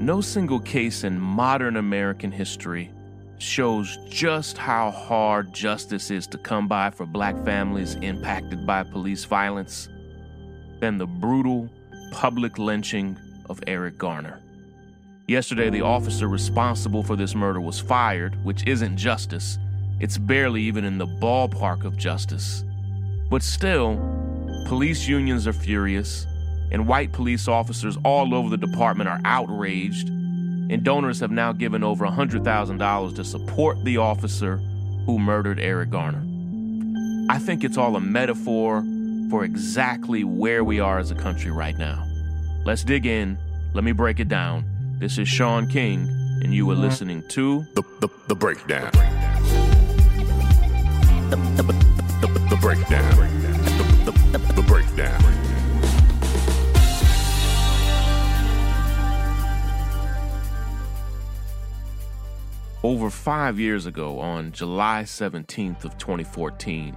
No single case in modern American history shows just how hard justice is to come by for black families impacted by police violence than the brutal public lynching of Eric Garner. Yesterday, the officer responsible for this murder was fired, which isn't justice. It's barely even in the ballpark of justice. But still, police unions are furious, and white police officers all over the department are outraged, and donors have now given over $100,000 to support the officer who murdered Eric Garner. I think it's all a metaphor for exactly where we are as a country right now. Let's dig in. Let me break it down. This is Shaun King, and you are listening to The, the, the breakdown. The, the, the, the breakdown. The, the, the, the breakdown. Over five years ago, on July 17th of 2014,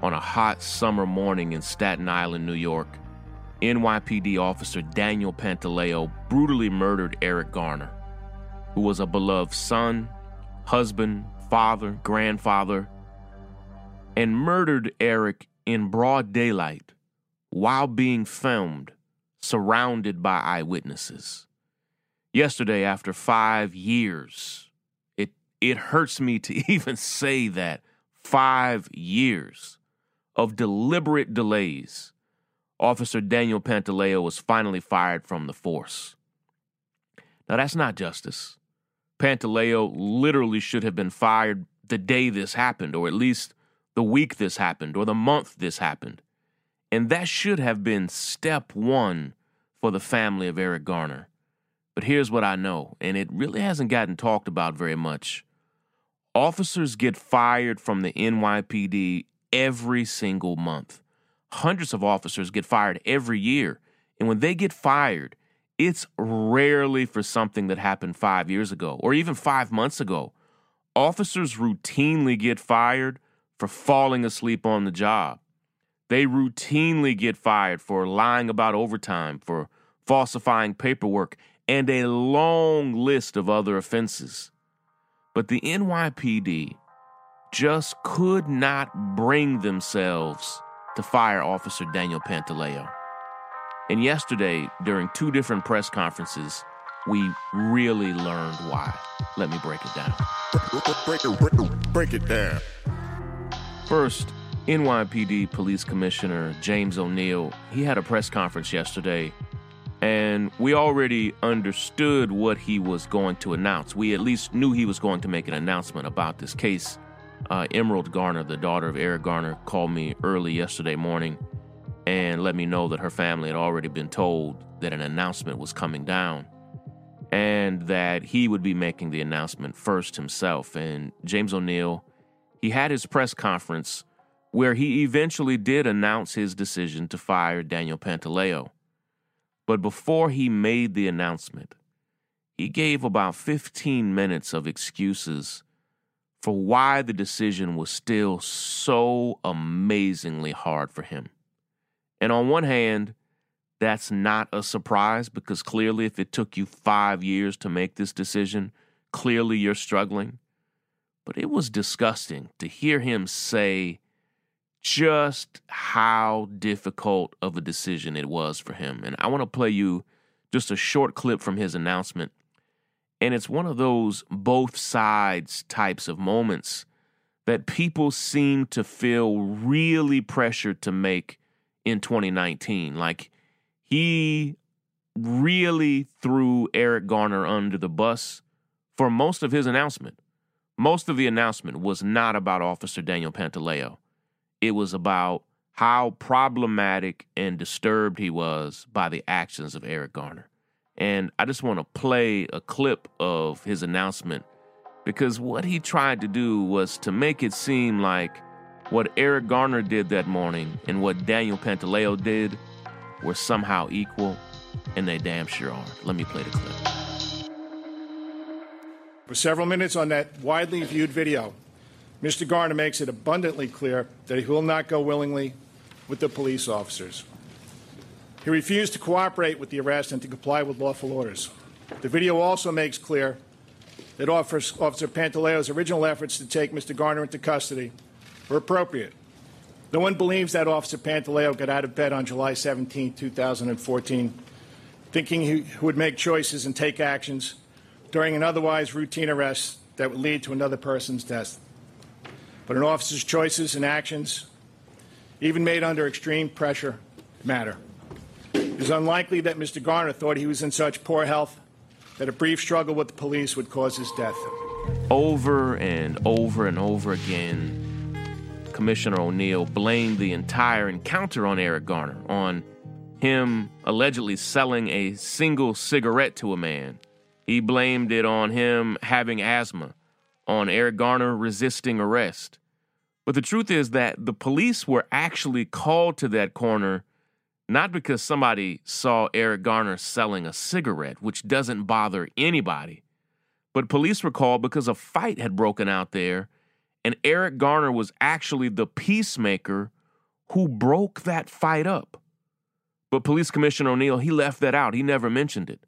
on a hot summer morning in Staten Island, New York, NYPD officer Daniel Pantaleo brutally murdered Eric Garner, who was a beloved son, husband, father, grandfather, and murdered Eric in broad daylight while being filmed, surrounded by eyewitnesses. Yesterday, after five years, it, hurts me to even say that five years of deliberate delays, Officer Daniel Pantaleo was finally fired from the force. Now, that's not justice. Pantaleo literally should have been fired the day this happened, or at least the week this happened, or the month this happened. And that should have been step one for the family of Eric Garner. But here's what I know, and it really hasn't gotten talked about very much. Officers get fired from the NYPD every single month. Hundreds of officers get fired every year. And when they get fired, it's rarely for something that happened five years ago or even five months ago. Officers routinely get fired for falling asleep on the job. They routinely get fired for lying about overtime, for falsifying paperwork, and a long list of other offenses. But the NYPD just could not bring themselves to fire Officer Daniel Pantaleo. And yesterday, during two different press conferences, we really learned why. Let me break it down. Break it, break it, break it down. First, NYPD Police Commissioner James O'Neill, he had a press conference yesterday, and we already understood what he was going to announce. We at least knew he was going to make an announcement about this case. Uh, Emerald Garner, the daughter of Eric Garner, called me early yesterday morning and let me know that her family had already been told that an announcement was coming down and that he would be making the announcement first himself. And James O'Neill, he had his press conference where he eventually did announce his decision to fire Daniel Pantaleo. But before he made the announcement, he gave about 15 minutes of excuses for why the decision was still so amazingly hard for him. And on one hand, that's not a surprise because clearly, if it took you five years to make this decision, clearly you're struggling. But it was disgusting to hear him say just how difficult of a decision it was for him. And I want to play you just a short clip from his announcement. And it's one of those both sides types of moments that people seem to feel really pressured to make in 2019. Like he really threw Eric Garner under the bus for most of his announcement. Most of the announcement was not about Officer Daniel Pantaleo. It was about how problematic and disturbed he was by the actions of Eric Garner. And I just want to play a clip of his announcement because what he tried to do was to make it seem like what Eric Garner did that morning and what Daniel Pantaleo did were somehow equal, and they damn sure aren't. Let me play the clip. For several minutes on that widely viewed video, Mr. Garner makes it abundantly clear that he will not go willingly with the police officers. He refused to cooperate with the arrest and to comply with lawful orders. The video also makes clear that Officer, Pantaleo's original efforts to take Mr. Garner into custody were appropriate. No one believes that Officer Pantaleo got out of bed on July 17, 2014, thinking he would make choices and take actions during an otherwise routine arrest that would lead to another person's death. But an officer's choices and actions, even made under extreme pressure, matter. It is unlikely that Mr. Garner thought he was in such poor health that a brief struggle with the police would cause his death. Over and over and over again, Commissioner O'Neill blamed the entire encounter on Eric Garner, on him allegedly selling a single cigarette to a man. He blamed it on him having asthma, on Eric Garner resisting arrest. But the truth is that the police were actually called to that corner not because somebody saw Eric Garner selling a cigarette, which doesn't bother anybody, but police were called because a fight had broken out there, and Eric Garner was actually the peacemaker who broke that fight up. But Police Commissioner O'Neill, he left that out. He never mentioned it.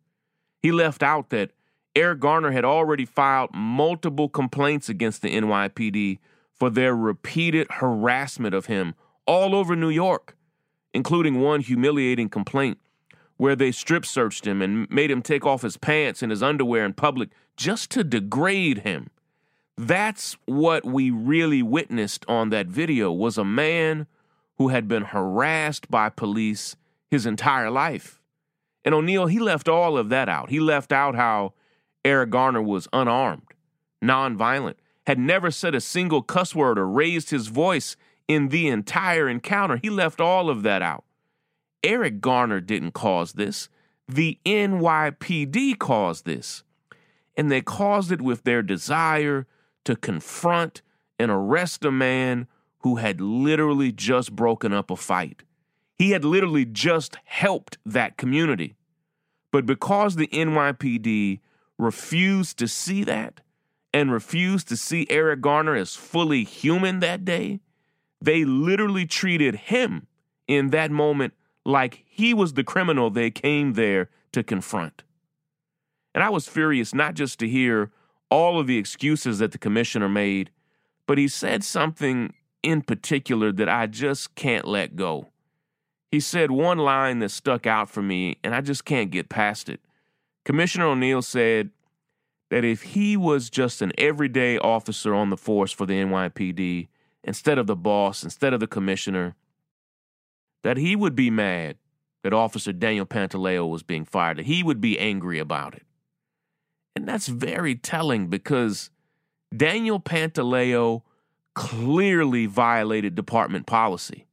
He left out that Eric Garner had already filed multiple complaints against the NYPD for their repeated harassment of him all over New York including one humiliating complaint where they strip searched him and made him take off his pants and his underwear in public just to degrade him. That's what we really witnessed on that video was a man who had been harassed by police his entire life. And O'Neill, he left all of that out. He left out how Eric Garner was unarmed, nonviolent, had never said a single cuss word or raised his voice in the entire encounter. He left all of that out. Eric Garner didn't cause this. The NYPD caused this. And they caused it with their desire to confront and arrest a man who had literally just broken up a fight. He had literally just helped that community. But because the NYPD refused to see that and refused to see Eric Garner as fully human that day, they literally treated him in that moment like he was the criminal they came there to confront. And I was furious not just to hear all of the excuses that the commissioner made, but he said something in particular that I just can't let go. He said one line that stuck out for me, and I just can't get past it. Commissioner O'Neill said that if he was just an everyday officer on the force for the NYPD, instead of the boss, instead of the commissioner, that he would be mad that Officer Daniel Pantaleo was being fired, that he would be angry about it. And that's very telling because Daniel Pantaleo clearly violated department policy.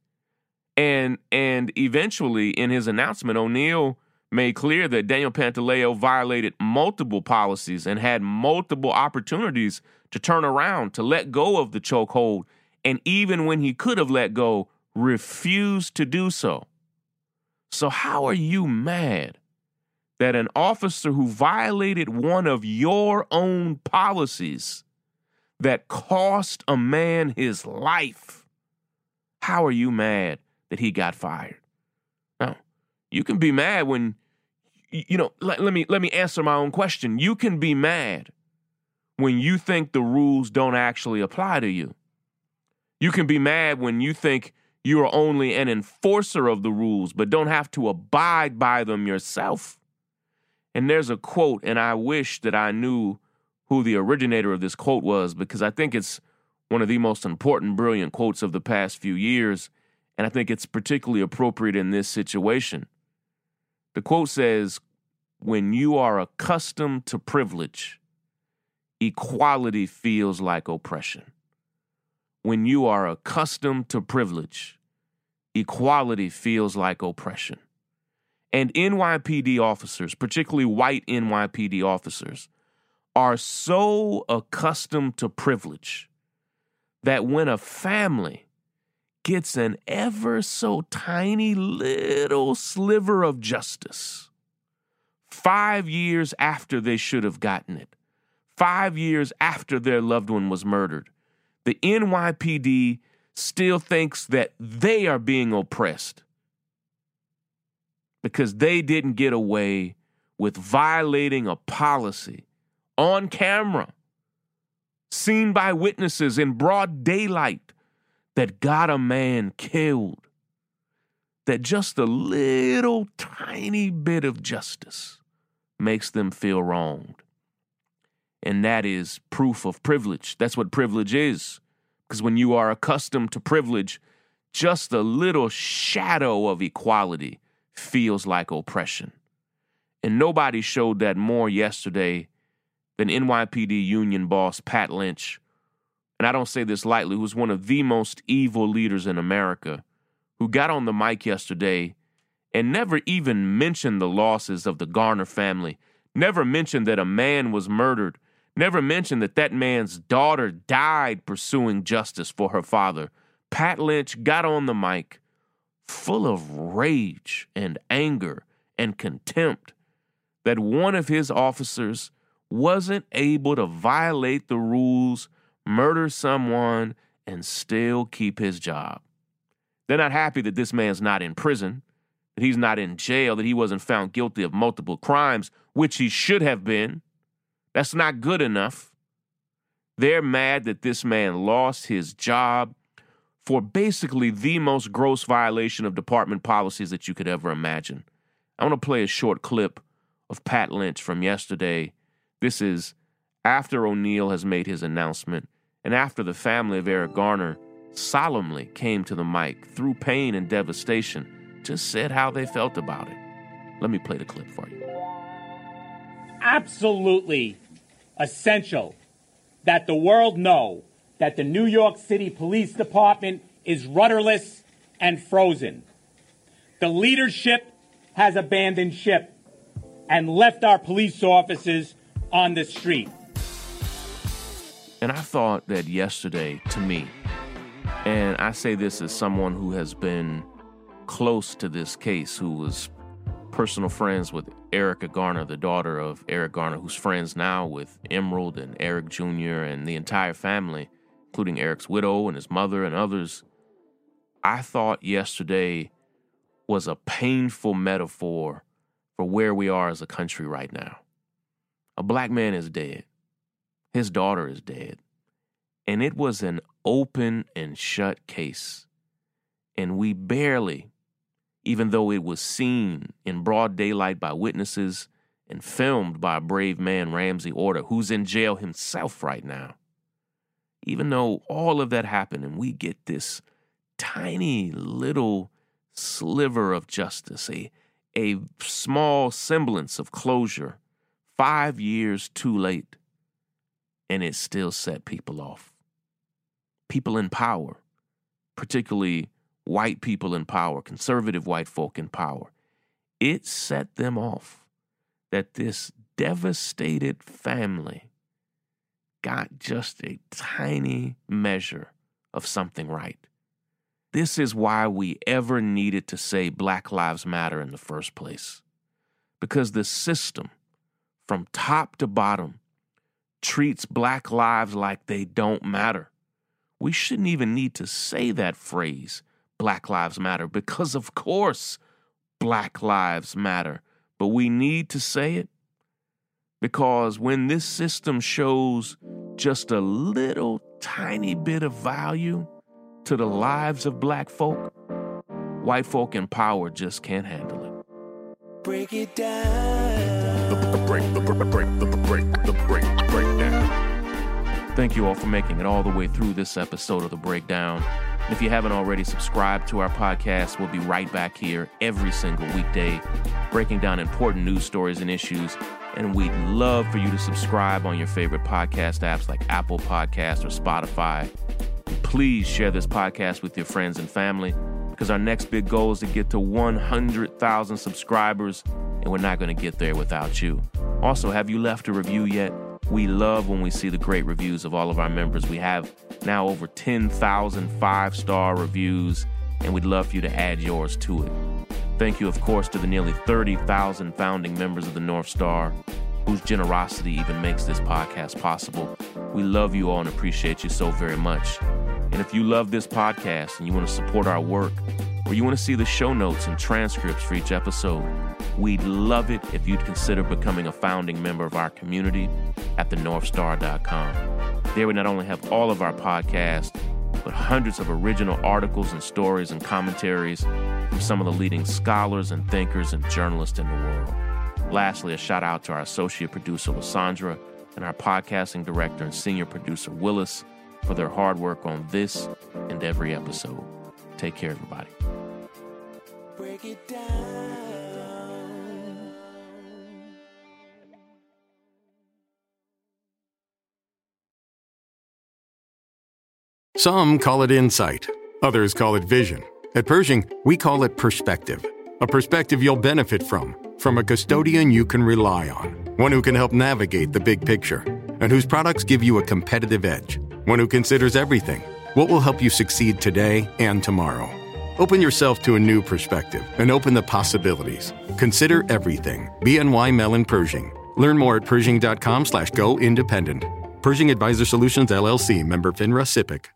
And and eventually in his announcement, O'Neill made clear that Daniel Pantaleo violated multiple policies and had multiple opportunities to turn around, to let go of the chokehold and even when he could have let go, refused to do so. So, how are you mad that an officer who violated one of your own policies that cost a man his life, how are you mad that he got fired? You can be mad when you know, let, let me let me answer my own question. You can be mad when you think the rules don't actually apply to you. You can be mad when you think you are only an enforcer of the rules, but don't have to abide by them yourself. And there's a quote, and I wish that I knew who the originator of this quote was because I think it's one of the most important, brilliant quotes of the past few years, and I think it's particularly appropriate in this situation. The quote says, When you are accustomed to privilege, equality feels like oppression when you are accustomed to privilege, equality feels like oppression. And NYPD officers, particularly white NYPD officers, are so accustomed to privilege that when a family gets an ever so tiny little sliver of justice, five years after they should have gotten it, five years after their loved one was murdered, the NYPD still thinks that they are being oppressed because they didn't get away with violating a policy on camera, seen by witnesses in broad daylight, that got a man killed. That just a little tiny bit of justice makes them feel wronged. And that is proof of privilege. That's what privilege is. Because when you are accustomed to privilege, just a little shadow of equality feels like oppression. And nobody showed that more yesterday than NYPD union boss Pat Lynch. And I don't say this lightly, who's one of the most evil leaders in America, who got on the mic yesterday and never even mentioned the losses of the Garner family, never mentioned that a man was murdered, never mentioned that that man's daughter died pursuing justice for her father. Pat Lynch got on the mic full of rage and anger and contempt that one of his officers wasn't able to violate the rules, murder someone, and still keep his job. They're not happy that this man's not in prison, that he's not in jail, that he wasn't found guilty of multiple crimes, which he should have been. That's not good enough. They're mad that this man lost his job for basically the most gross violation of department policies that you could ever imagine. I want to play a short clip of Pat Lynch from yesterday. This is after O'Neill has made his announcement and after the family of Eric Garner solemnly came to the mic through pain and devastation, just said how they felt about it. Let me play the clip for you. Absolutely essential that the world know that the New York City Police Department is rudderless and frozen. The leadership has abandoned ship and left our police officers on the street. And I thought that yesterday, to me, and I say this as someone who has been close to this case, who was personal friends with Erica Garner, the daughter of Eric Garner, who's friends now with Emerald and Eric Jr. and the entire family including Eric's widow and his mother and others, I thought yesterday was a painful metaphor for where we are as a country right now. A black man is dead. His daughter is dead. And it was an open and shut case. And we barely, even though it was seen in broad daylight by witnesses and filmed by a brave man, Ramsey Orta, who's in jail himself right now, even though all of that happened and we get this tiny little sliver of justice, a, a small semblance of closure, five years too late, and it still set people off. People in power, particularly white people in power, conservative white folk in power, it set them off that this devastated family got just a tiny measure of something right. This is why we ever needed to say Black Lives Matter in the first place. Because the system, from top to bottom, treats black lives like they don't matter. We shouldn't even need to say that phrase, Black Lives Matter, because of course Black Lives Matter. But we need to say it because when this system shows just a little tiny bit of value to the lives of black folk, white folk in power just can't handle it. Break it down. The, the break, the break, the break, the break, the break, the breakdown. Thank you all for making it all the way through this episode of The Breakdown. If you haven't already subscribed to our podcast, we'll be right back here every single weekday, breaking down important news stories and issues and we'd love for you to subscribe on your favorite podcast apps like Apple Podcasts or Spotify. Please share this podcast with your friends and family because our next big goal is to get to 100,000 subscribers, and we're not going to get there without you. Also, have you left a review yet? We love when we see the great reviews of all of our members. We have now over 10,000 five star reviews, and we'd love for you to add yours to it. Thank you, of course, to the nearly 30,000 founding members of the North Star whose generosity even makes this podcast possible. We love you all and appreciate you so very much. And if you love this podcast and you want to support our work, or you want to see the show notes and transcripts for each episode, we'd love it if you'd consider becoming a founding member of our community at thenorthstar.com. There we not only have all of our podcasts, but hundreds of original articles and stories and commentaries from some of the leading scholars and thinkers and journalists in the world. Lastly, a shout out to our associate producer, Lysandra, and our podcasting director and senior producer, Willis, for their hard work on this and every episode. Take care, everybody. Break it down. Some call it insight, others call it vision. At Pershing, we call it perspective. A perspective you'll benefit from, from a custodian you can rely on, one who can help navigate the big picture, and whose products give you a competitive edge, one who considers everything what will help you succeed today and tomorrow. Open yourself to a new perspective and open the possibilities. Consider everything. BNY Mellon Pershing. Learn more at Pershing.com slash go independent. Pershing Advisor Solutions LLC member FINRA SIPC.